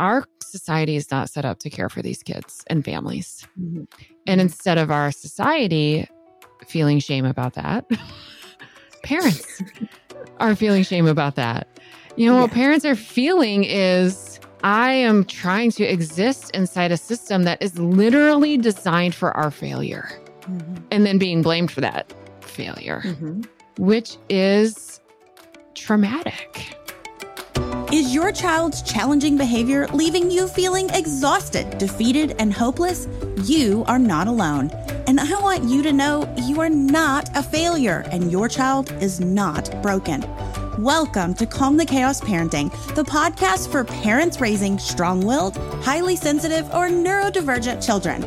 our society is not set up to care for these kids and families. Mm-hmm. And instead of our society feeling shame about that, parents are feeling shame about that. You know, what parents are feeling is I am trying to exist inside a system that is literally designed for our failure mm-hmm. and then being blamed for that failure, mm-hmm. which is traumatic. Is your child's challenging behavior leaving you feeling exhausted, defeated, and hopeless? You are not alone. And I want you to know you are not a failure and your child is not broken. Welcome to Calm the Chaos Parenting, the podcast for parents raising strong willed, highly sensitive, or neurodivergent children.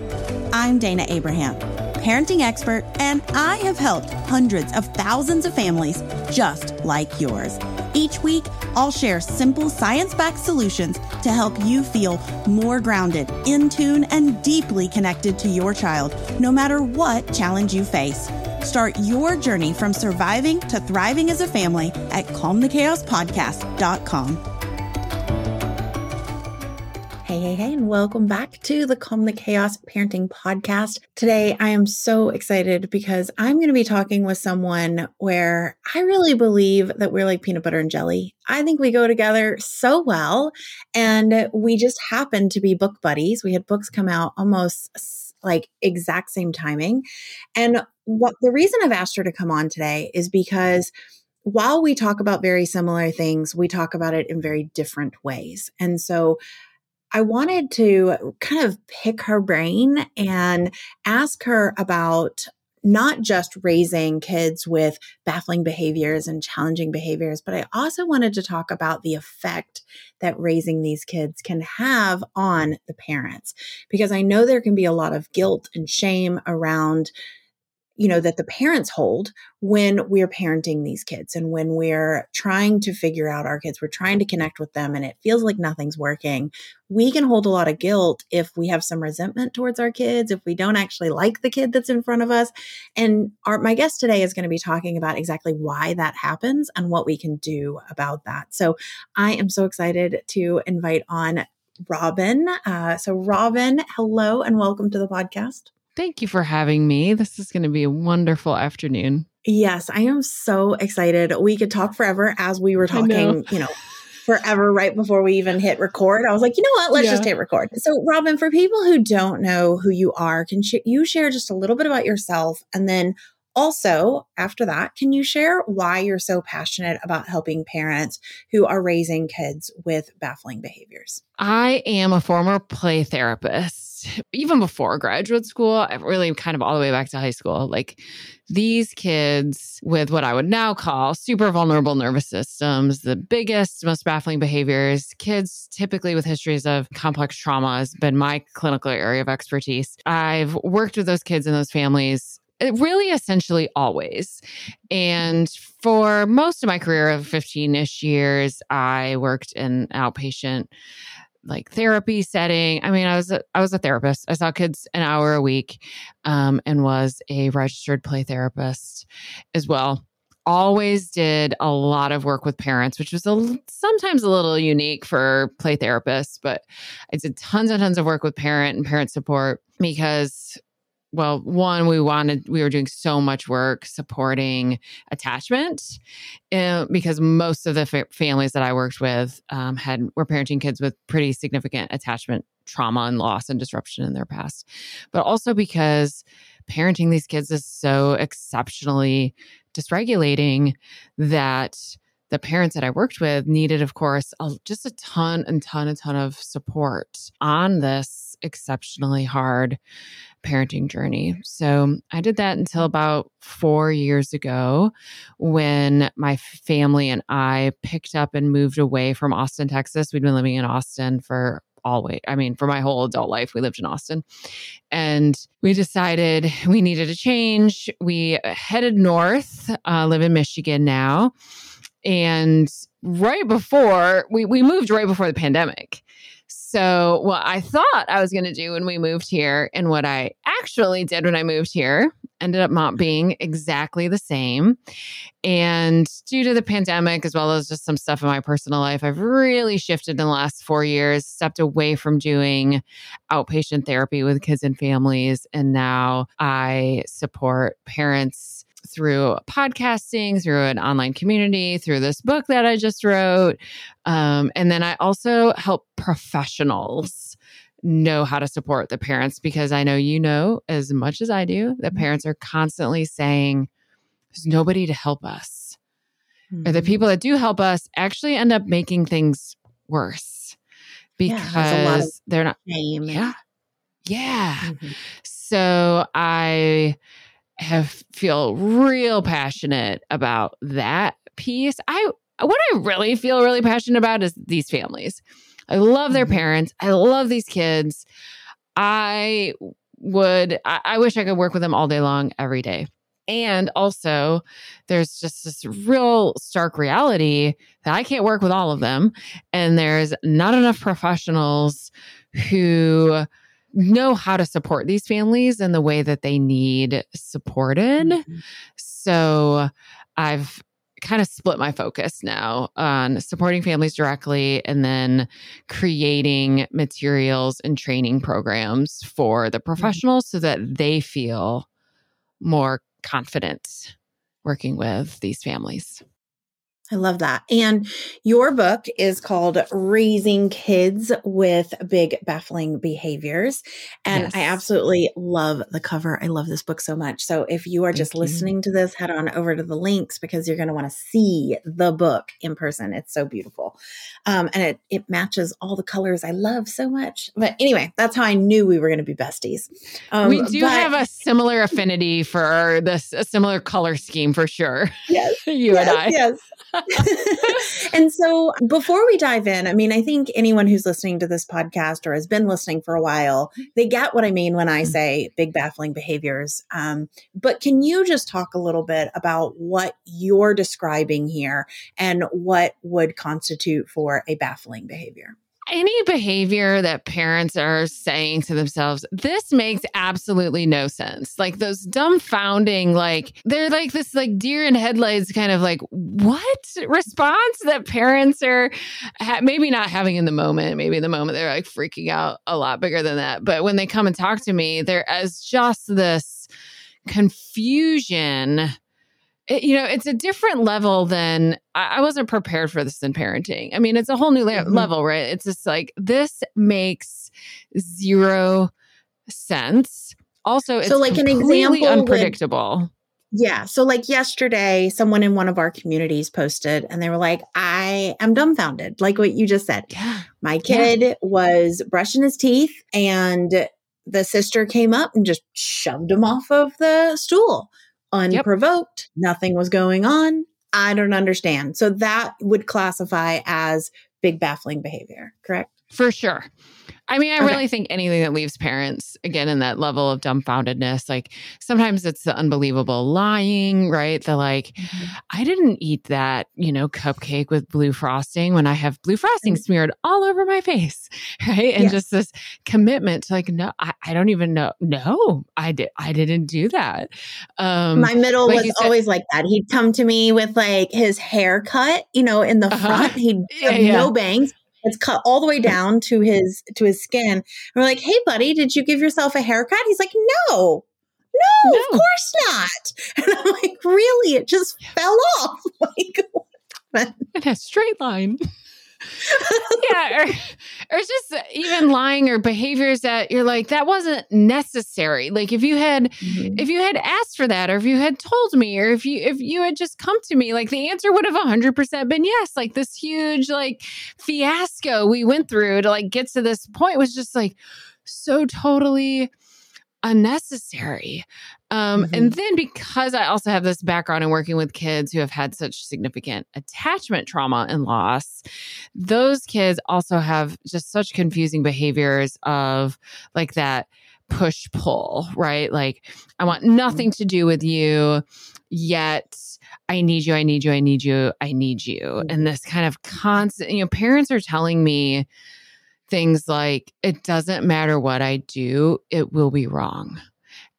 I'm Dana Abraham, parenting expert, and I have helped hundreds of thousands of families just like yours. Each week, I'll share simple science backed solutions to help you feel more grounded, in tune, and deeply connected to your child, no matter what challenge you face. Start your journey from surviving to thriving as a family at calmthechaospodcast.com. Hey, hey, hey, and welcome back to the Calm the Chaos Parenting Podcast. Today, I am so excited because I'm going to be talking with someone where I really believe that we're like peanut butter and jelly. I think we go together so well, and we just happen to be book buddies. We had books come out almost like exact same timing. And what the reason I've asked her to come on today is because while we talk about very similar things, we talk about it in very different ways. And so, I wanted to kind of pick her brain and ask her about not just raising kids with baffling behaviors and challenging behaviors, but I also wanted to talk about the effect that raising these kids can have on the parents. Because I know there can be a lot of guilt and shame around you know that the parents hold when we're parenting these kids and when we're trying to figure out our kids we're trying to connect with them and it feels like nothing's working we can hold a lot of guilt if we have some resentment towards our kids if we don't actually like the kid that's in front of us and our my guest today is going to be talking about exactly why that happens and what we can do about that so i am so excited to invite on robyn uh, so robyn hello and welcome to the podcast Thank you for having me. This is going to be a wonderful afternoon. Yes, I am so excited. We could talk forever as we were talking, know. you know, forever right before we even hit record. I was like, you know what? Let's yeah. just hit record. So, Robyn, for people who don't know who you are, can sh- you share just a little bit about yourself and then also, after that, can you share why you're so passionate about helping parents who are raising kids with baffling behaviors? I am a former play therapist, even before graduate school, really kind of all the way back to high school. Like these kids with what I would now call super vulnerable nervous systems, the biggest, most baffling behaviors, kids typically with histories of complex trauma has been my clinical area of expertise. I've worked with those kids and those families really essentially always. And for most of my career of 15 ish years, I worked in outpatient like therapy setting. I mean, I was a, I was a therapist. I saw kids an hour a week, um, and was a registered play therapist as well. Always did a lot of work with parents, which was a, sometimes a little unique for play therapists. But I did tons and tons of work with parent and parent support because well one we wanted we were doing so much work supporting attachment uh, because most of the fa- families that i worked with um, had were parenting kids with pretty significant attachment trauma and loss and disruption in their past. But also because parenting these kids is so exceptionally dysregulating that the parents that I worked with needed, of course, a, just a ton and ton and ton of support on this exceptionally hard parenting journey. So I did that until about four years ago when my family and I picked up and moved away from Austin, Texas. We'd been living in Austin for always i mean for my whole adult life we lived in austin and we decided we needed a change we headed north uh, live in michigan now and right before we, we moved right before the pandemic so, what I thought I was going to do when we moved here, and what I actually did when I moved here, ended up not being exactly the same. And due to the pandemic, as well as just some stuff in my personal life, I've really shifted in the last four years, stepped away from doing outpatient therapy with kids and families. And now I support parents through podcasting, through an online community, through this book that I just wrote. Um, and then I also help professionals know how to support the parents because I know you know as much as I do that mm-hmm. parents are constantly saying, there's nobody to help us. Mm-hmm. Or the mm-hmm. people that do help us actually end up making things worse because yeah, they're not. Shame. Yeah. Yeah. Mm-hmm. So I have feel real passionate about that piece. I what I really feel really passionate about is these families. I love their mm-hmm. parents. I love these kids. I would I, I wish I could work with them all day long every day. And also, there's just this real stark reality that I can't work with all of them. And there's not enough professionals who know how to support these families in the way that they need supported. Mm-hmm. So I've kind of split my focus now on supporting families directly and then creating materials and training programs for the mm-hmm. professionals so that they feel more confident working with these families. I love that. And your book is called Raising Kids with Big Baffling Behaviors. And yes. I absolutely love the cover. I love this book so much. So if you are Thank just you. listening to this, head on over to the links because you're going to want to see the book in person. It's so beautiful. Um, and it, it matches all the colors I love so much. But anyway, that's how I knew we were going to be besties. Um, we do but- have a similar affinity for this, a similar color scheme for sure. Yes. you yes, and I. Yes. and so before we dive in, I mean, I think anyone who's listening to this podcast or has been listening for a while, they get what I mean when I mm-hmm. say big baffling behaviors. Um, but can you just talk a little bit about what you're describing here and what would constitute for a baffling behavior? Any behavior that parents are saying to themselves, this makes absolutely no sense. Like those dumbfounding, like they're like this like deer in headlights kind of like what response that parents are ha- maybe not having in the moment. Maybe in the moment they're like freaking out a lot bigger than that. But when they come and talk to me, they're as just this confusion it, you know, it's a different level than I, I, wasn't prepared for this in parenting. I mean, it's a whole new mm-hmm. level, right? It's just like this makes zero sense. Also, it's so like an example unpredictable. Would, yeah. So, like yesterday, someone in one of our communities posted and they were like, I am dumbfounded, like what you just said. Yeah. My kid yeah. was brushing his teeth and the sister came up and just shoved him off of the stool unprovoked, yep. nothing was going on. I don't understand. So that would classify as big baffling behavior, correct? For sure. I mean, I okay. really think anything that leaves parents again in that level of dumbfoundedness, like sometimes it's the unbelievable lying, right? The like, mm-hmm. I didn't eat that, you know, cupcake with blue frosting when I have blue frosting mm-hmm. smeared all over my face, right? And just this commitment to like, no, I, I, don't even know. No, I did, I didn't do that. Um, my middle like was said, always like that. He'd come to me with like his haircut, you know, in the uh-huh. front. He'd yeah, yeah. no bangs it's cut all the way down to his to his skin. And we're like, "Hey, buddy, did you give yourself a haircut?" He's like, "No, no, no. of course not." And I'm like, "Really? It just fell off." Like, it has straight line yeah, or, or it's just even lying or behaviors that you're like that wasn't necessary. Like if you had mm-hmm. if you had asked for that, or if you had told me, or if you if you had just come to me, like the answer would have hundred percent been yes. Like this huge like fiasco we went through to like get to this point was just like so totally unnecessary. Um, mm-hmm. And then because I also have this background in working with kids who have had such significant attachment trauma and loss, those kids also have just such confusing behaviors of like that push pull, right? Like, I want nothing mm-hmm. to do with you, yet I need you, I need you, I need you, I need you. Mm-hmm. And this kind of constant, you know, parents are telling me things like, it doesn't matter what I do, it will be wrong.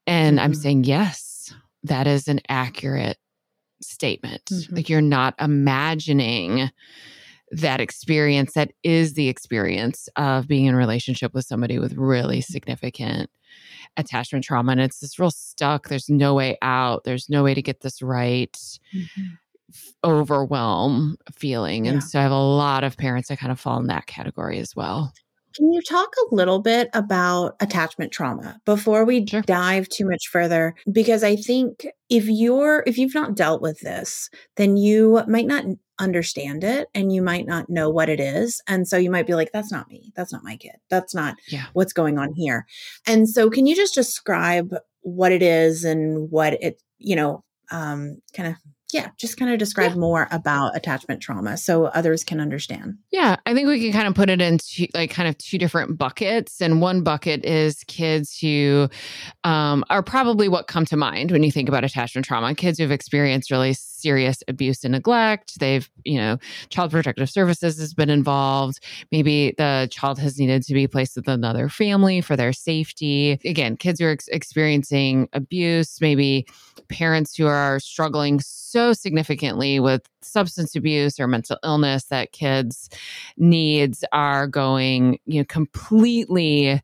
And mm-hmm. I'm saying, yes, that is an accurate statement. Mhm. Like you're not imagining that experience that is the experience of being in a relationship with somebody with really significant attachment trauma. And it's this real stuck. There's no way out. There's no way to get this right. Overwhelm feeling. Yeah. And so I have a lot of parents that kind of fall in that category as well. Can you talk a little bit about attachment trauma before we Sure. dive too much further? Because I think if you're if you've not dealt with this, then you might not understand it and you might not know what it is. And so you might be like, that's not me. That's not my kid. That's not Yeah. what's going on here. And so can you just describe what it is and what it, you know, um kind of yeah, just kind of describe more about attachment trauma so others can understand. Yeah, I think we can kind of put it into like kind of two different buckets. And one bucket is kids who um, are probably what come to mind when you think about attachment trauma. Kids who've experienced really serious abuse and neglect. They've, you know, Child Protective Services has been involved. Maybe the child has needed to be placed with another family for their safety. Again, kids who are ex- experiencing abuse, maybe parents who are struggling so significantly with substance abuse or mental illness that kids needs are going you know completely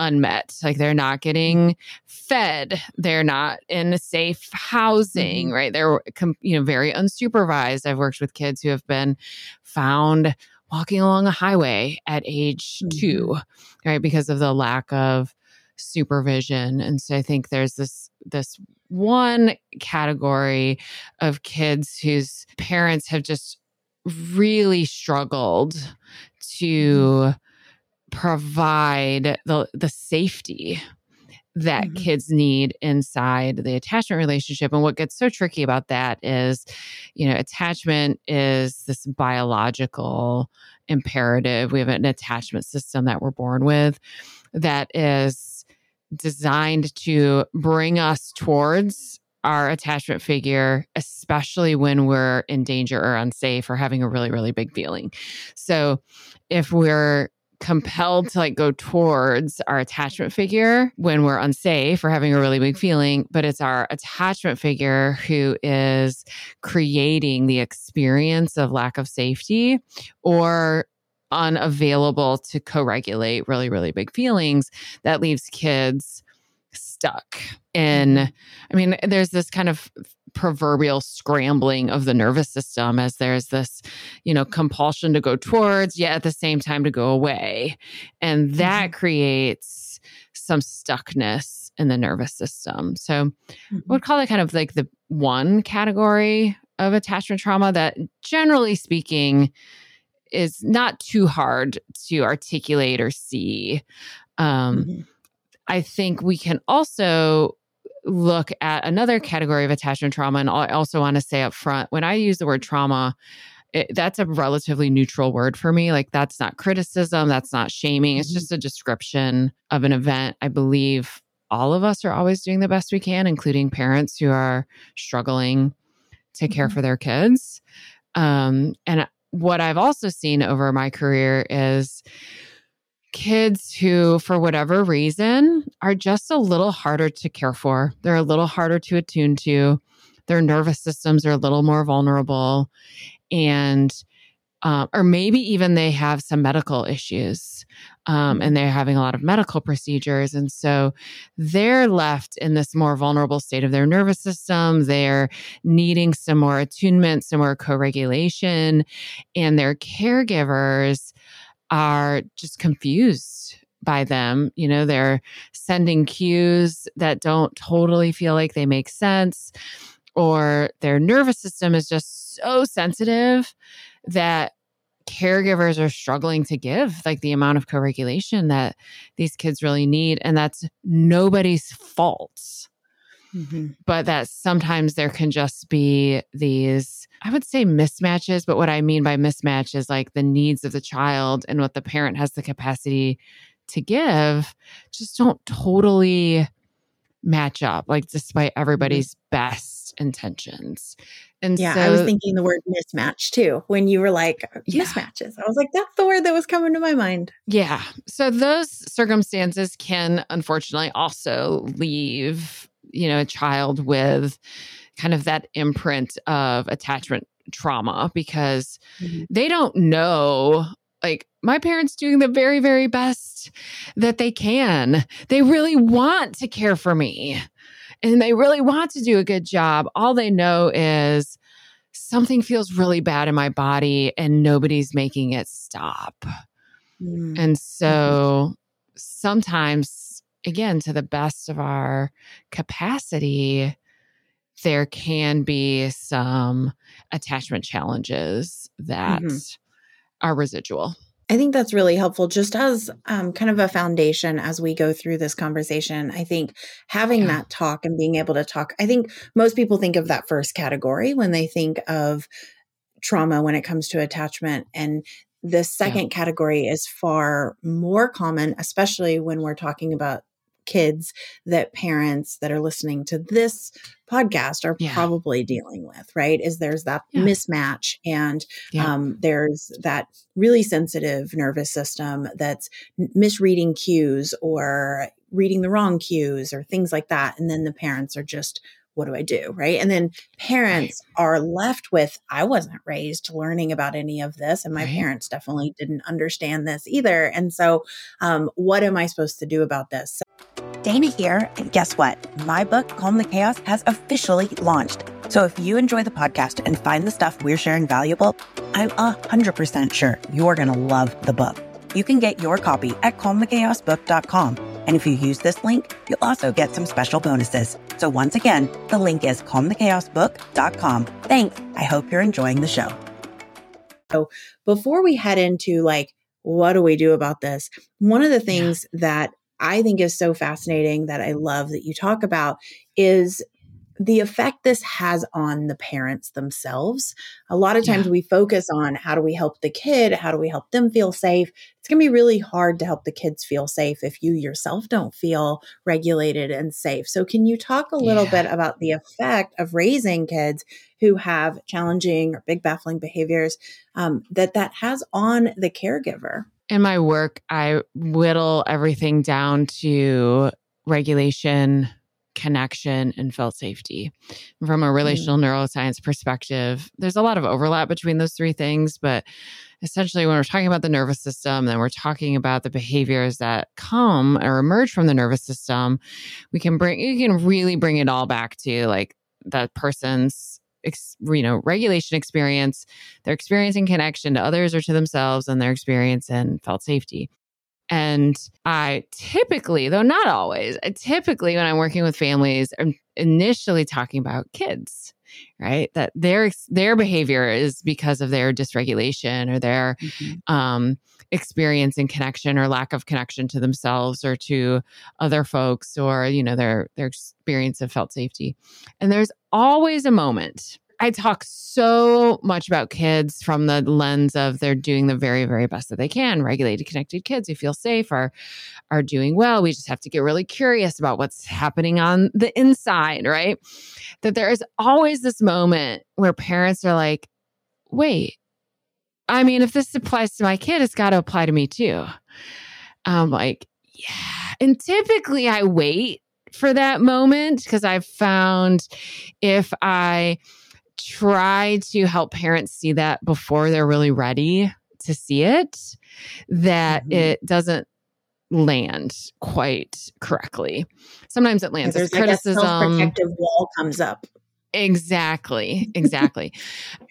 unmet. Like they're not getting fed. They're not in a safe housing Mhm. right? They're you know very unsupervised. I've worked with kids who have been found walking along a highway at age Mhm. 2 right? Because of the lack of supervision. And so i think there's this this one category of kids whose parents have just really struggled to provide the the safety that Mhm. kids need inside the attachment relationship and what gets so tricky about that is you know attachment is this biological imperative we have an attachment system that we're born with that is designed to bring us towards our attachment figure, especially when we're in danger or unsafe or having a really, really big feeling. So if we're compelled to like go towards our attachment figure when we're unsafe or having a really big feeling, but it's our attachment figure who is creating the experience of lack of safety or unavailable to co regulate really, really big feelings, that leaves kids stuck in. Mm-hmm. I mean, there's this kind of proverbial scrambling of the nervous system as there's this, you know, compulsion to go towards, yet at the same time to go away. And that creates some stuckness in the nervous system. So I would call it kind of like the one category of attachment trauma that generally speaking is not too hard to articulate or see. Um, Mhm. I think we can also look at another category of attachment trauma. And I also want to say up front when I use the word trauma, it, that's a relatively neutral word for me. Like, that's not criticism, that's not shaming. It's Mhm. just a description of an event. I believe all of us are always doing the best we can, including parents who are struggling to care Mhm. for their kids. Um, and what I've also seen over my career is kids who, for whatever reason, are just a little harder to care for. They're a little harder to attune to. Their nervous systems are a little more vulnerable. And, um, or maybe even they have some medical issues um, and they're having a lot of medical procedures. And so they're left in this more vulnerable state of their nervous system. They're needing some more attunement, some more co regulation, and their caregivers are just confused by them. You know, they're sending cues that don't totally feel like they make sense, or their nervous system is just so sensitive that caregivers are struggling to give like the amount of co-regulation that these kids really need and that's nobody's fault Mhm. but that sometimes there can just be these i would say mismatches but what i mean by mismatch is like the needs of the child and what the parent has the capacity to give just don't totally match up like despite everybody's best intentions and Yeah, so I was thinking the word mismatch too when you were like Yeah. mismatches. I was like, that's the word that was coming to my mind. Yeah. So those circumstances can unfortunately also leave you know, a child with kind of that imprint of attachment trauma because mm-hmm. they don't know like my parents doing the very very best that they can they really want to care for me and they really want to do a good job all they know is something feels really bad in my body and nobody's making it stop mm-hmm. and so sometimes again to the best of our capacity there can be some attachment challenges that mm-hmm. are residual. I think that's really helpful just as um, kind of a foundation as we go through this conversation. I think having yeah. that talk and being able to talk, I think most people think of that first category when they think of trauma when it comes to attachment. And the second yeah. category is far more common, especially when we're talking about kids that parents that are listening to this podcast are yeah. probably dealing with, right? Is there's that yeah. mismatch and yeah. um, there's that really sensitive nervous system that's misreading cues or reading the wrong cues or things like that. And then the parents are just what do I do? Right. And then parents right. are left with, I wasn't raised learning about any of this. And my right. parents definitely didn't understand this either. And so, um, what am I supposed to do about this? Dana here, and guess what? My book, Calm the Chaos, has officially launched. So if you enjoy the podcast and find the stuff we're sharing valuable, I'm 100% sure you're going to love the book. You can get your copy at calmthechaosbook.com. And if you use this link, you'll also get some special bonuses. So once again, the link is calmthechaosbook.com. Thanks. I hope you're enjoying the show. So before we head into like, what do we do about this? One of the things yeah. that I think is so fascinating that I love that you talk about is the effect this has on the parents themselves. A lot of times yeah. we focus on how do we help the kid? How do we help them feel safe? It's going to be really hard to help the kids feel safe if you yourself don't feel regulated and safe. So, can you talk a little yeah. bit about the effect of raising kids who have challenging or big baffling behaviors um, that that has on the caregiver? in my work, I whittle everything down to regulation, connection, and felt safety. From a mm. relational mm. neuroscience perspective, there's a lot of overlap between those three things, but essentially when we're talking about the nervous system then we're talking about the behaviors that come or emerge from the nervous system we can bring you can really bring it all back to like that person's ex, you know regulation experience their experiencing connection to others or to themselves and their experience and felt safety and i typically though not always I typically when i'm working with families i'm initially talking about kids right that their their behavior is because of their dysregulation or their mm-hmm. um, experience in connection or lack of connection to themselves or to other folks or you know their their experience of felt safety and there's always a moment I talk so much about kids from the lens of they're doing the very, very best that they can. Regulated, connected kids who feel safe are are doing well. We just have to get really curious about what's happening on the inside, right? That there is always this moment where parents are like, wait, I mean, if this applies to my kid, it's got to apply to me too. I'm like, yeah. And typically I wait for that moment because I've found if I try to help parents see that before they're really ready to see it, that mm-hmm. it doesn't land quite correctly. Sometimes it lands as criticism. Like protective wall comes up. Exactly. Exactly.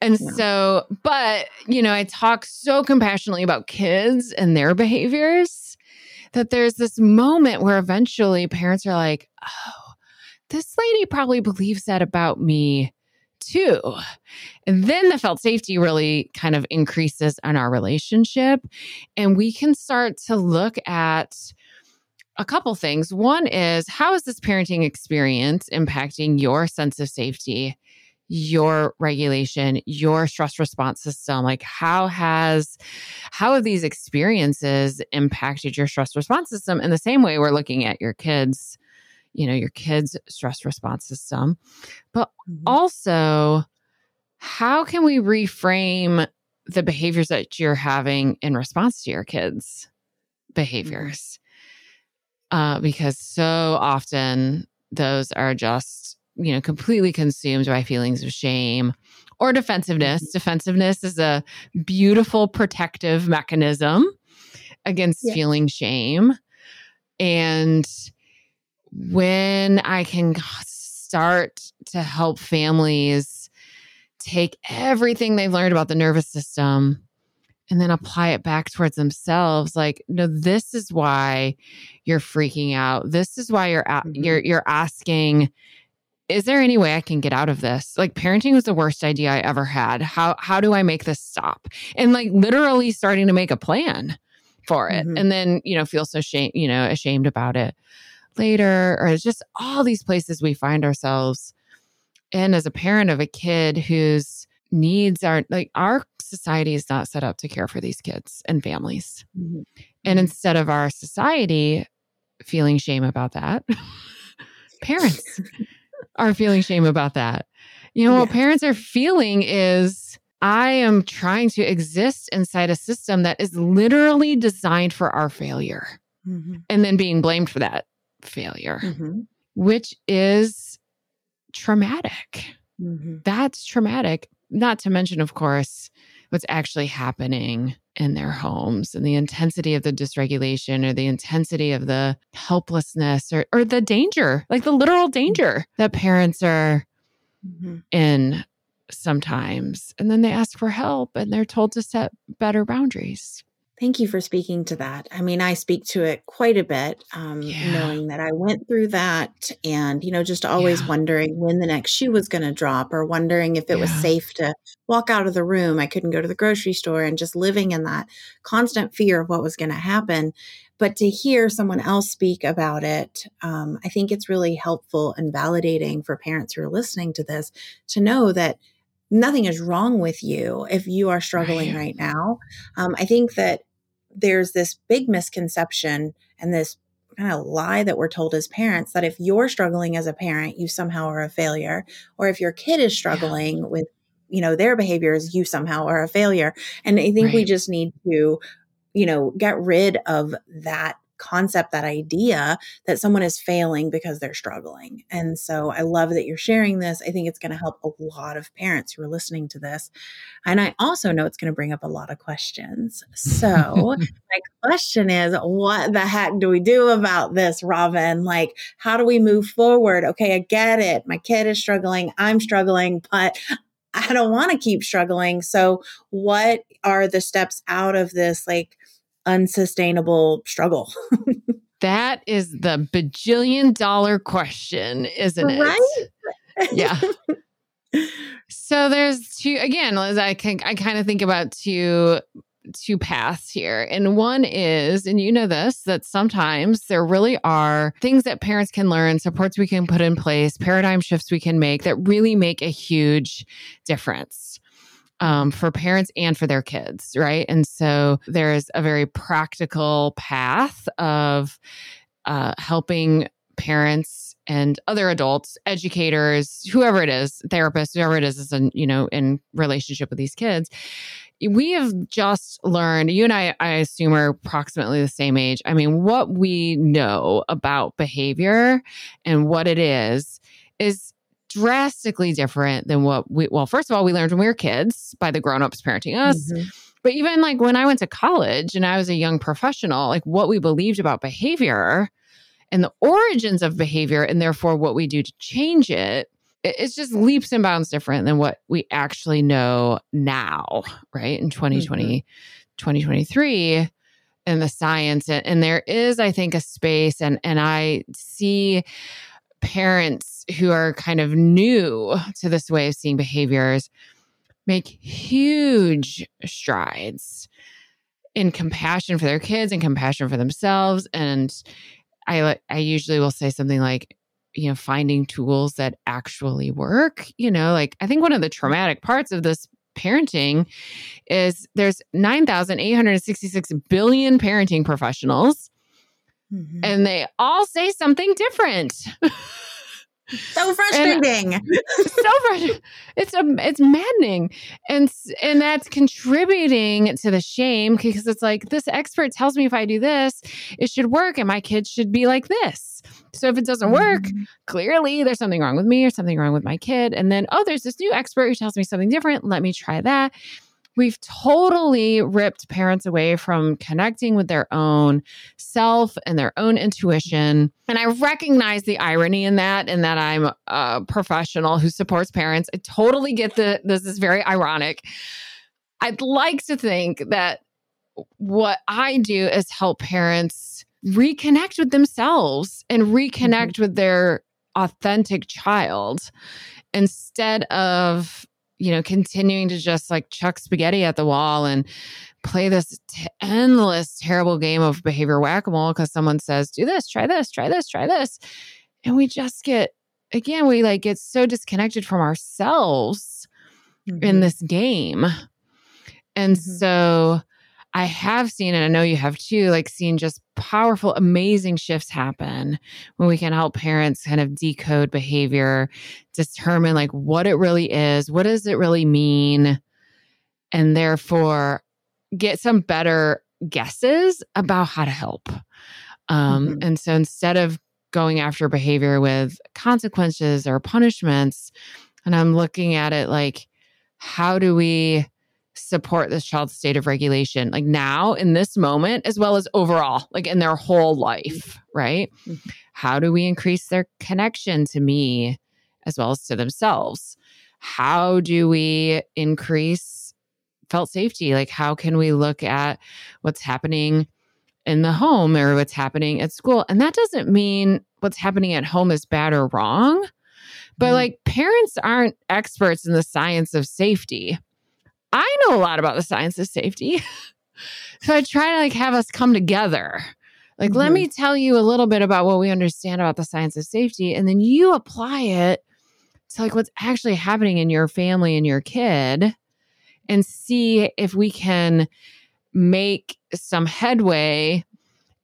and yeah. so, but, you know, I talk so compassionately about kids and their behaviors that there's this moment where eventually parents are like, oh, this lady probably believes that about me too. And then the felt safety really kind of increases in our relationship. And we can start to look at a couple things. One is how is this parenting experience impacting your sense of safety? your regulation your stress response system like how has how have these experiences impacted your stress response system in the same way we're looking at your kids you know your kids stress response system but mm-hmm. also how can we reframe the behaviors that you're having in response to your kids mm-hmm. behaviors mm-hmm. uh, because so often those are just, you know, completely consumed by feelings of shame or defensiveness. Mm-hmm. Defensiveness is a beautiful protective mechanism against Yeah. feeling shame. And when I can start to help families take everything they've learned about the nervous system and then apply it back towards themselves like no this is why you're freaking out this is why you're Mhm. you're you're asking is there any way I can get out of this? Like parenting was the worst idea I ever had. How how do I make this stop? And like literally starting to make a plan for it. Mhm. And then, you know, feel so shame, you know, ashamed about it later or it's just all these places we find ourselves in as a parent of a kid whose needs aren't like our society is not set up to care for these kids and families. Mhm. And Mhm. instead of our society feeling shame about that, parents are feeling shame about that. You know, what parents are feeling is I am trying to exist inside a system that is literally designed for our failure Mhm. and then being blamed for that failure, Mhm. which is traumatic. Mhm. That's traumatic. Not to mention, of course, what's actually happening in their homes and the intensity of the dysregulation or the intensity of the helplessness or, or the danger, like the literal danger that parents are Mhm. in sometimes. And then they ask for help and they're told to set better boundaries. Thank you for speaking to that. I mean, I speak to it quite a bit, um, Yeah. knowing that I went through that and, you know, just always Yeah. wondering when the next shoe was going to drop or wondering if it was safe to walk out of the room. I couldn't go to the grocery store and just living in that constant fear of what was going to happen. But to hear someone else speak about it, um, I think it's really helpful and validating for parents who are listening to this to know that nothing is wrong with you if you are struggling Right. right now. Um, I think that there's this big misconception and this kind of lie that we're told as parents that if you're struggling as a parent, you somehow are a failure, or if your kid is struggling with you know their behaviors you somehow are a failure. And i think we just need to you know get rid of that concept that idea that someone is failing because they're struggling. And so i love that you're sharing this. I think it's going to help a lot of parents who are listening to this. And i also know it's going to bring up a lot of questions. So my question is what the heck do we do about this robyn? Like how do we move forward? Okay i get it. My kid is struggling. I'm struggling but i don't want to keep struggling. So what are the steps out of this? Like unsustainable struggle That is the bajillion dollar question, isn't it? Right? Yeah. So there's two again, Liz, I can I kind of think about two two paths here. And one is, and you know this, that sometimes there really are things that parents can learn, supports we can put in place, paradigm shifts we can make that really make a huge difference. Um, for parents and for their kids, right? And so there's a very practical path of uh, helping parents and other adults, educators, whoever it is, therapists, whoever it is, is in, you know, in relationship with these kids. We have just learned, you and I, I assume, are approximately the same age. I mean, what we know about behavior and what it is, is drastically different than what we, well, first of all, we learned when we were kids by the grown-ups parenting us. Mhm. But even like when I went to college and I was a young professional, like what we believed about behavior and the origins of behavior and therefore what we do to change it, it- it's just leaps and bounds different than what we actually know now, right? In 2020, 2023 and the science and, and there is I think a space and and I see parents who are kind of new to this way of seeing behaviors make huge strides in compassion for their kids and compassion for themselves. And i i usually will say something like you know finding tools that actually work you know like i think one of the traumatic parts of this parenting is there's 9866 billion parenting professionals Mhm. and they all say something different so frustrating so frustrating. It's a, it's maddening, and and that's contributing to the shame because it's like this expert tells me if I do this, it should work, and my kids should be like this. So if it doesn't work, Mhm. clearly there's something wrong with me or something wrong with my kid. And then, oh, there's this new expert who tells me something different. Let me try that. We've totally ripped parents away from connecting with their own self and their own intuition. And I recognize the irony in that, in that I'm a professional who supports parents. I totally get that this is very ironic. I'd like to think that what I do is help parents reconnect with themselves and reconnect mm-hmm. with their authentic child instead of you know continuing to just like chuck spaghetti at the wall and play this t- endless terrible game of behavior whack-a-mole because someone says do this try this try this try this and we just get again we like get so disconnected from ourselves in Mhm. this game. And Mhm. so I have seen, and I know you have too, like seen just powerful, amazing shifts happen when we can help parents kind of decode behavior, determine like what it really is, what does it really mean, and therefore get some better guesses about how to help. Um, Mhm. And so instead of going after behavior with consequences or punishments, and I'm looking at it like, how do we support this child's state of regulation, like now in this moment, as well as overall, like in their whole life, right? Mhm. How do we increase their connection to me as well as to themselves? How do we increase felt safety? Like, how can we look at what's happening in the home or what's happening at school? And that doesn't mean what's happening at home is bad or wrong. But Mhm. like parents aren't experts in the science of safety. I know a lot about the science of safety. so I try to like have us come together. Like, let Mhm. me tell you a little bit about what we understand about the science of safety, and then you apply it to like what's actually happening in your family and your kid and see if we can make some headway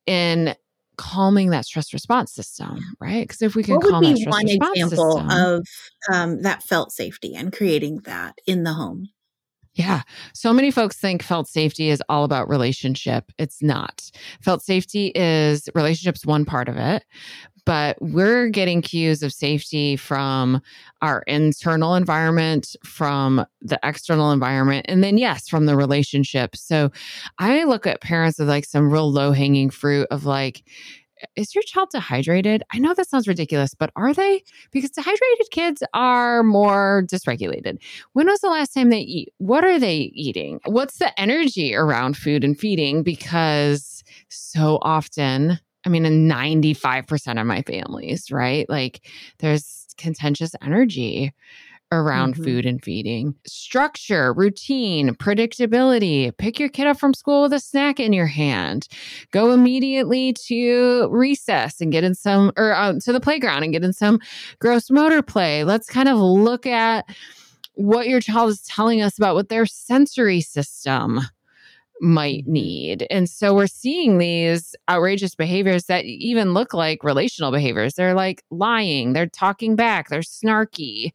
in calming that stress response system, right? Because if we can what would calm that be stress one response example system, of um, that felt safety and creating that in the home? Yeah. So many folks think felt safety is all about relationship. It's not. Felt safety is relationships one part of it, but we're getting cues of safety from our internal environment, from the external environment, and then yes, from the relationship. So I look at parents with like some real low hanging fruit of like is your child dehydrated? I know that sounds ridiculous, but are they? Because dehydrated kids are more dysregulated. When was the last time they eat? What are they eating? What's the energy around food and feeding? Because so often, I mean, in 95% of my families, right? Like there's contentious energy around Mhm. food and feeding. Structure, routine, predictability. Pick your kid up from school with a snack in your hand. Go immediately to recess and get in some, or uh, to the playground and get in some gross motor play. Let's kind of look at what your child is telling us about what their sensory system might Mhm. need. And so we're seeing these outrageous behaviors that even look like relational behaviors. They're like lying, they're talking back, they're snarky.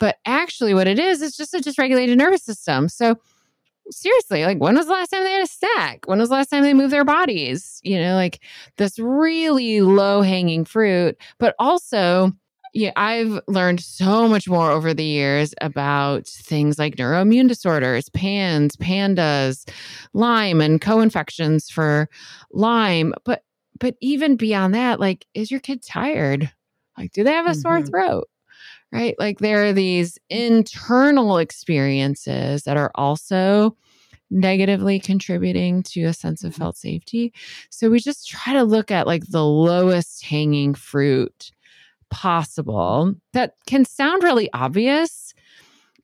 But actually, what it is, is just a dysregulated nervous system. So, seriously, like, when was the last time they had a snack? When was the last time they moved their bodies? You know, like this really low hanging fruit, but also, yeah, I've learned so much more over the years about things like neuroimmune disorders, PANS, PANDAS, Lyme, and co-infections for Lyme. But but even beyond that, like, is your kid tired? Like, do they have a sore Mhm. throat? Right? Like, there are these internal experiences that are also negatively contributing to a sense of Mhm. felt safety. So we just try to look at like the lowest hanging fruit possible that can sound really obvious.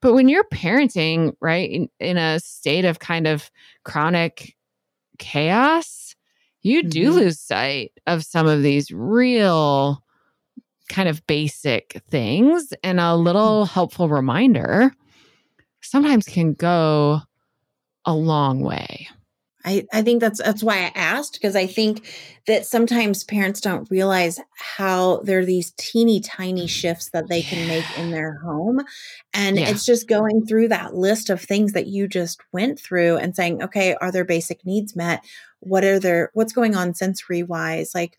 But when you're parenting, right, in, in a state of kind of chronic chaos, you do Mhm. lose sight of some of these real kind of basic things. And a little hmm. helpful reminder sometimes can go a long way. I, I think that's that's why I asked because I think that sometimes parents don't realize how there are these teeny tiny shifts that they can make in their home. And Yeah. it's just going through that list of things that you just went through and saying, okay, are their basic needs met? What are their what's going on sensory wise? Like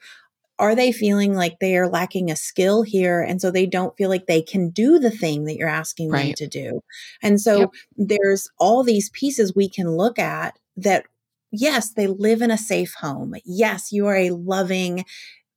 are they feeling like they are lacking a skill here and so they don't feel like they can do the thing that you're asking right. them to do and so yep. there's all these pieces we can look at that yes they live in a safe home yes you are a loving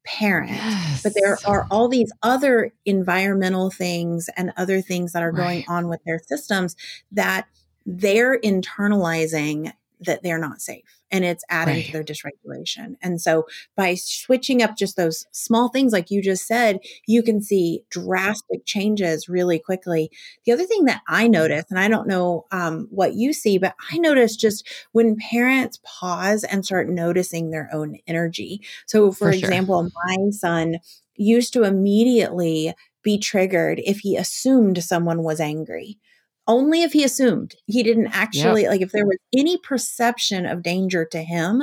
parent yes. but there are all these other environmental things and other things that are right. going on with their systems that they're internalizing that they're not safe and it's adding right. to their dysregulation. And so by switching up just those small things, like you just said, you can see drastic changes really quickly. The other thing that I notice, and I don't know um, what you see, but I notice just when parents pause and start noticing their own energy. So, for, for example, sure. my son used to immediately be triggered if he assumed someone was angry only if he assumed he didn't actually yep. like if there was any perception of danger to him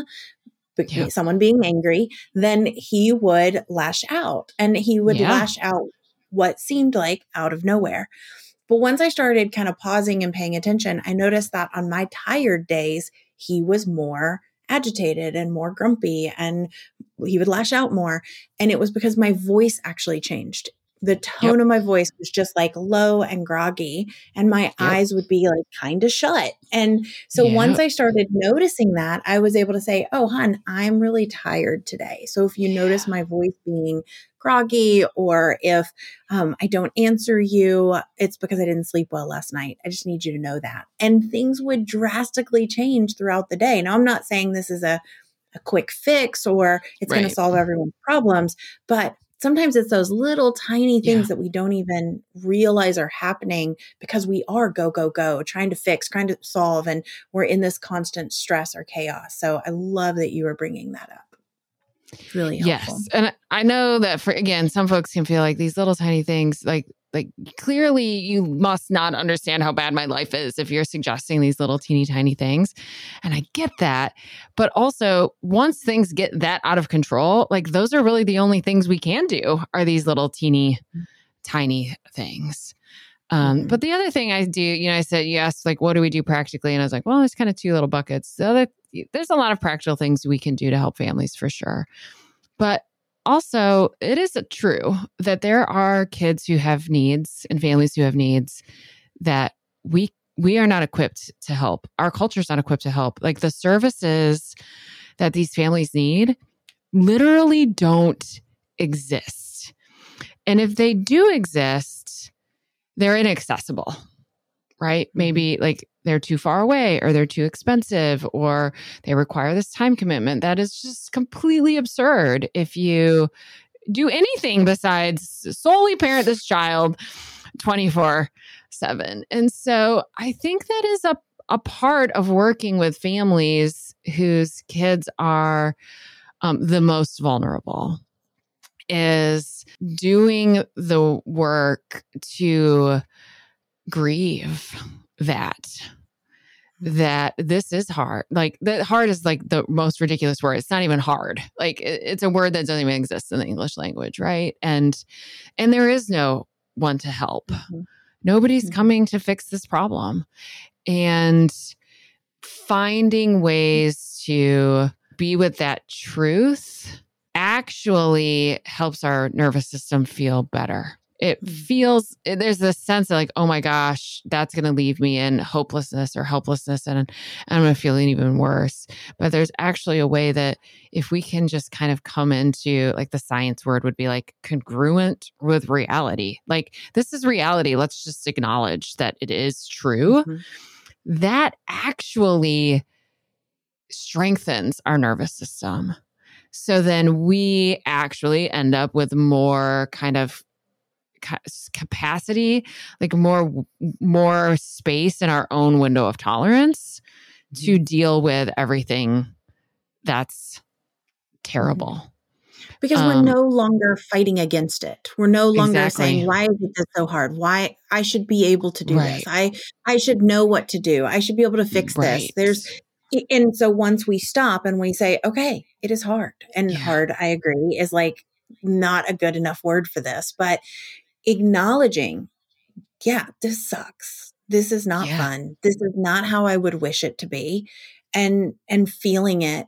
yep. someone being angry then he would lash out and he would yeah. lash out what seemed like out of nowhere but once i started kind of pausing and paying attention i noticed that on my tired days he was more agitated and more grumpy and he would lash out more and it was because my voice actually changed the tone yep. of my voice was just like low and groggy and my yep. eyes would be like kind of shut and so yep. once i started noticing that i was able to say oh hun i'm really tired today so if you yeah. notice my voice being groggy or if um, i don't answer you it's because i didn't sleep well last night i just need you to know that and things would drastically change throughout the day now i'm not saying this is a a quick fix or it's right. going to solve everyone's problems but sometimes it's those little tiny things yeah. that we don't even realize are happening because we are go go go trying to fix trying to solve and we're in this constant stress or chaos so i love that you are bringing that up really helpful. yes and i know that for again some folks can feel like these little tiny things like like clearly you must not understand how bad my life is if you're suggesting these little teeny tiny things and i get that but also once things get that out of control like those are really the only things we can do are these little teeny tiny things um, mm-hmm. but the other thing I do, you know, I said, you asked like, what do we do practically? And I was like, well, there's kind of two little buckets. The other, there's a lot of practical things we can do to help families for sure. But also, it is true that there are kids who have needs and families who have needs that we we are not equipped to help. Our culture is not equipped to help. Like the services that these families need literally don't exist. And if they do exist, they're inaccessible right? Mm-hmm. Maybe like they're too far away or they're too expensive or they require this time commitment. That is just completely absurd if you do anything besides solely parent this child 24 7. And so I think that is a, a part of working with families whose kids are um, the most vulnerable is doing the work to grieve that that this is hard. Like the hard is like the most ridiculous word. It's not even hard. Like it, it's a word that doesn't even exist in the English language, right? And and there is no one to help. Mm-hmm. Nobody's mm-hmm. coming to fix this problem. And finding ways to be with that truth actually helps our nervous system feel better it mm. feels eh, there's this sense of like oh my gosh that's going to leave me in hopelessness or helplessness and i'm going to feel even worse. But there's actually a way that if we can just kind of come into like the science word would be like congruent with reality. Like this is reality. Let's just acknowledge that it is true. Mm-hmm. that actually strengthens our nervous system. So then we actually end up with more kind of capacity, like more more space in our own window of tolerance to mm-hmm. deal with everything that's terrible. Mm-hmm. Because um, we're no longer fighting against it. We're no longer exactly. saying, "Why is it so hard? Why I should be able to do right. this? I I should know what to do. I should be able to fix right. this." There's and so once we stop and we say, "Okay, it is hard," and yeah. hard, I agree, is like not a good enough word for this, but acknowledging, yeah, this sucks. This is not yeah. fun. This is not how I would wish it to be. And and feeling it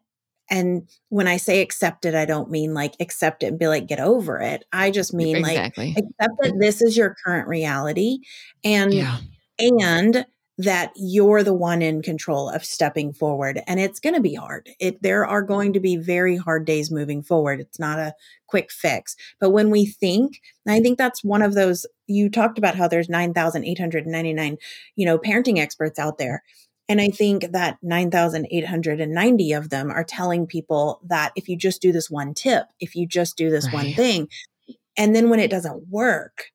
And when I say accept it, I don't mean like accept it and be like, get over it. I just mean exactly. like accept that this is your current reality. And, yeah. and, that you're the one in control of stepping forward and it's going to be hard. It there are going to be very hard days moving forward. It's not a quick fix. But when we think i think that's one of those you talked about how there's 9899 you know parenting experts out there and I think that 9,890 of them are telling people that if you just do this one tip, if you just do this right. one thing, and then when it doesn't work,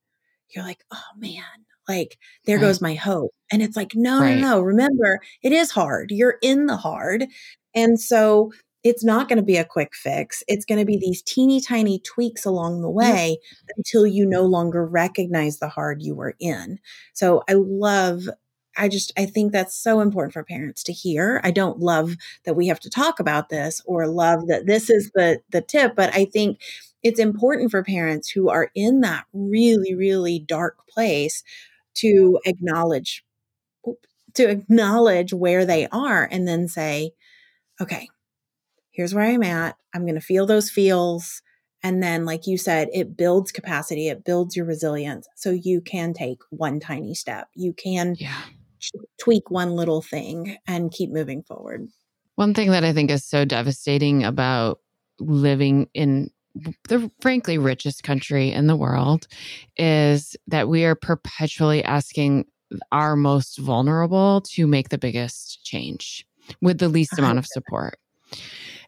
you're like, oh man, like there right. goes my hope. And it's like, no, right. no, no. Remember, it is hard. You're in the hard. And so it's not going to be a quick fix. It's going to be these teeny tiny tweaks along the way until you no longer recognize the hard you were in. So I love I just I think that's so important for parents to hear. I don't love that we have to talk about this or love that this is the the tip, but I think it's important for parents who are in that really really dark place to acknowledge to acknowledge where they are and then say, okay, here's where I'm at. I'm going to feel those feels. And then, like you said, it builds capacity, it builds your resilience. So you can take one tiny step. You can yeah tweak one little thing and keep moving forward. One thing that I think is so devastating about living in the frankly richest country in the world is that we are perpetually asking our most vulnerable to make the biggest change with the least amount of support.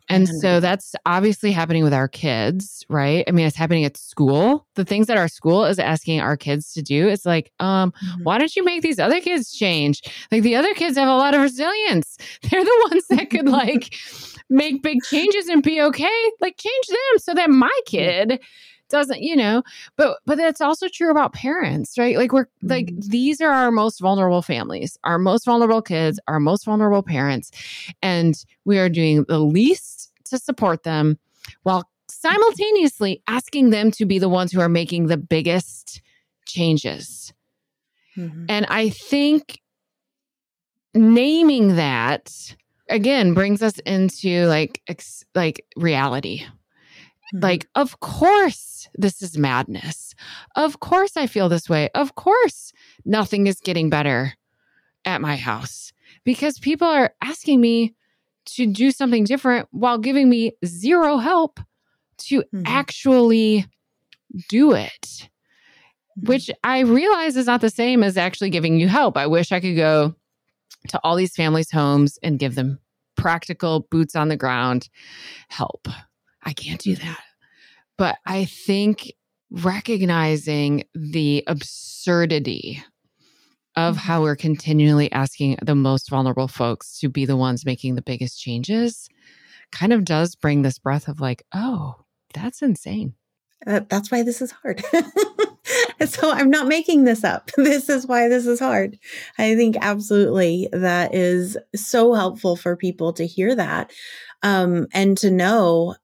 And so that's obviously happening with our kids, right? I mean, it's happening at school. The things that our school is asking our kids to do is like, um, mm-hmm. why don't you make these other kids change? Like the other kids have a lot of resilience. They're the ones that could like make big changes and be okay. Like change them so that my kid doesn't you know but but that's also true about parents right like we're mm-hmm. like these are our most vulnerable families our most vulnerable kids our most vulnerable parents and we are doing the least to support them while simultaneously asking them to be the ones who are making the biggest changes. Mm-hmm. And I think naming that again brings us into like ex- like reality. Mm-hmm. Like of course this is madness. Of course I feel this way. Of course nothing is getting better at my house because people are asking me to do something different while giving me zero help to mm-hmm. actually do it. Mm-hmm. Which I realize is not the same as actually giving you help. I wish I could go to all these families' homes and give them practical boots on the ground help. I can't do mm-hmm. that. But I think recognizing the absurdity of mm-hmm. how we're continually asking the most vulnerable folks to be the ones making the biggest changes kind of does bring this breath of like, oh, that's insane. Uh, that's why this is hard. so I'm not making this up. This is why this is hard. I think absolutely that is so helpful for people to hear that um, and to know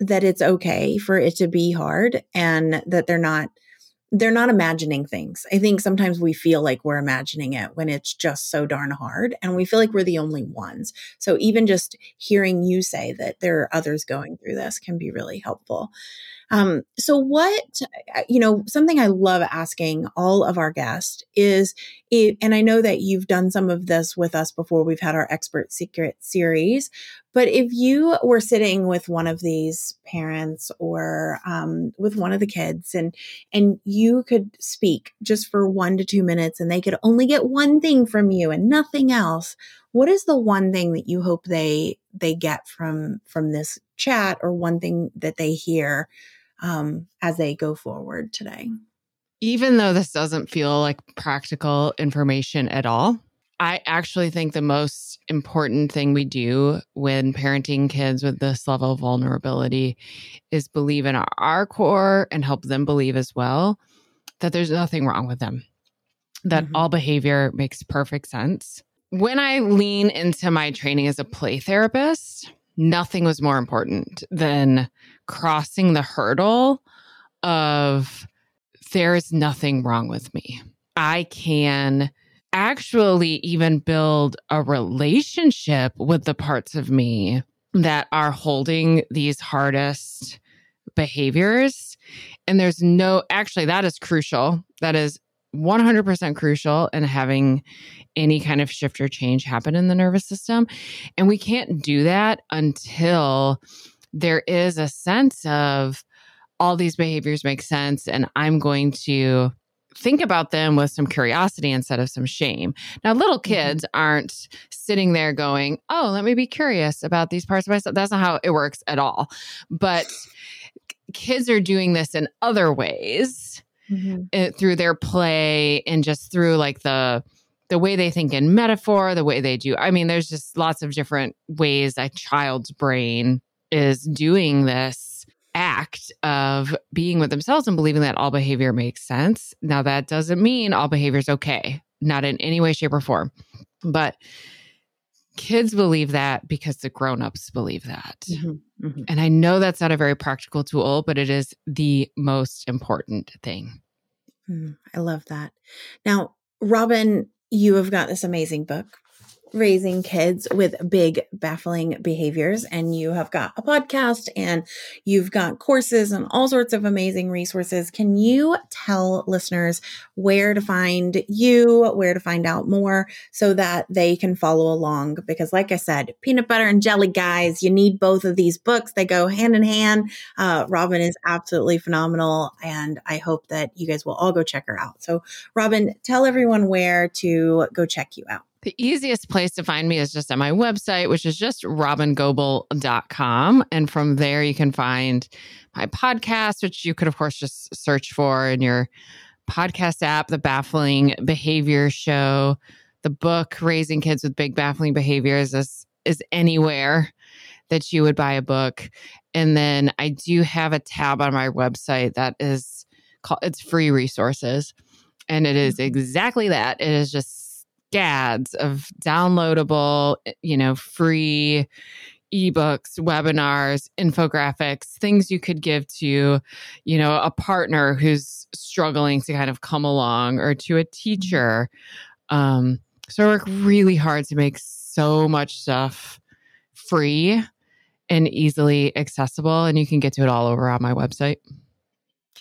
that it's okay for it to be hard and that they're not they're not imagining things. I think sometimes we feel like we're imagining it when it's just so darn hard and we feel like we're the only ones. So even just hearing you say that there are others going through this can be really helpful. Um, so, what, uh, you know, something I love asking all of our guests is, it, and I know that you've done some of this with us before, we've had our expert secret series, but if you were sitting with one of these parents or um, with one of the kids and and you could speak just for one to two minutes and they could only get one thing from you and nothing else what is the one thing that you hope they they get from from this chat or one thing that they hear um, as they go forward today. Even though this doesn't feel like practical information at all, I actually think the most important thing we do when parenting kids with this level of vulnerability is believe in our, core and help them believe as well that there's nothing wrong with them, that mm-hmm. all behavior makes perfect sense. When I lean into my training as a play therapist, nothing was more important than crossing the hurdle of there is nothing wrong with me. I can actually even build a relationship with the parts of me that are holding these hardest behaviors. And there's no, actually, that is crucial. That is 100% crucial in having any kind of shift or change happen in the nervous system. And we can't do that until there is a sense of all these behaviors make sense and I'm going to think about them with some curiosity instead of some shame. Now, little mm-hmm. kids mm-hmm. aren't sitting there going, Oh, let me be curious about these parts of myself. That's not how it works at all. But kids are doing this in other ways mm-hmm. Eh, through their play and just through like the the way they think in metaphor, the way they do. I mean, there's just lots of different ways a child's brain is doing this act of being with themselves and believing that all behavior makes sense. Now, that doesn't mean all behavior is okay, not in any way, shape, or form. But kids believe that because the grown-ups believe that. Mm-hmm, mm-hmm. And I know that's not a very practical tool, but it is the most important thing. Mm, I love that. Now, Robyn, you have got this amazing book raising kids with big, baffling behaviors. And you have got a podcast and you've got courses and all sorts of amazing resources. Can you tell listeners where to find you, where to find out more so that they can follow along? Because, like I said, peanut butter and jelly guys, you need both of these books. They go hand in hand. Uh, Robyn is absolutely phenomenal. And I hope that you guys will all go check her out. So, Robyn, tell everyone where to go check you out. The easiest place to find me is just on my website, which is just robyngobbel.com. And from there, you can find my podcast, which you could, of course, just search for in your podcast app, The Baffling Behavior Show. The book, Raising Kids with Big Baffling Behaviors, is, is anywhere that you would buy a book. And then I do have a tab on my website that is called, it's free resources. And it is mm-hmm. exactly that. It is just scads of downloadable, you know, free ebooks, webinars, infographics, things you could give to, you know, a partner who's struggling to kind of come along or to a teacher. Um, so I work really hard to make so much stuff free and easily accessible. And you can get to it all over on my website.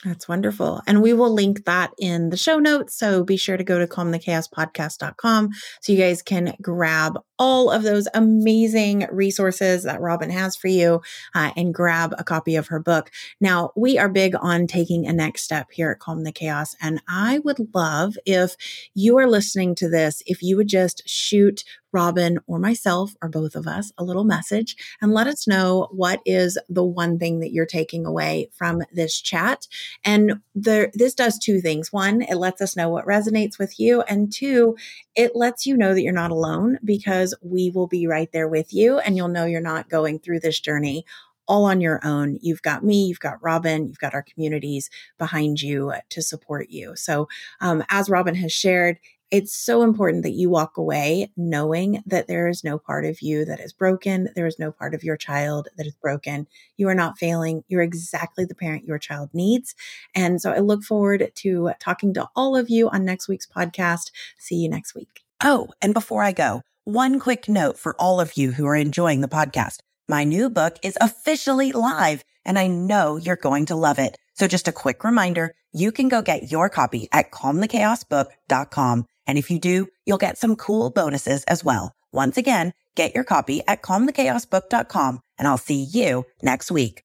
That's wonderful. And we will link that in the show notes. So be sure to go to calmthechaospodcast.com so you guys can grab all of those amazing resources that Robyn has for you uh, and grab a copy of her book. Now, we are big on taking a next step here at Calm the Chaos. And I would love if you are listening to this, if you would just shoot Robyn or myself or both of us a little message and let us know what is the one thing that you're taking away from this chat. And there, this does two things. One, it lets us know what resonates with you. And two, it lets you know that you're not alone because we will be right there with you and you'll know you're not going through this journey all on your own. You've got me, you've got Robyn, you've got our communities behind you to support you. So, um, as Robyn has shared, it's so important that you walk away knowing that there is no part of you that is broken. There is no part of your child that is broken. You are not failing. You're exactly the parent your child needs. And so I look forward to talking to all of you on next week's podcast. See you next week. Oh, and before I go, one quick note for all of you who are enjoying the podcast. My new book is officially live and I know you're going to love it. So just a quick reminder, you can go get your copy at calmthechaosbook.com. And if you do, you'll get some cool bonuses as well. Once again, get your copy at calmthechaosbook.com and I'll see you next week.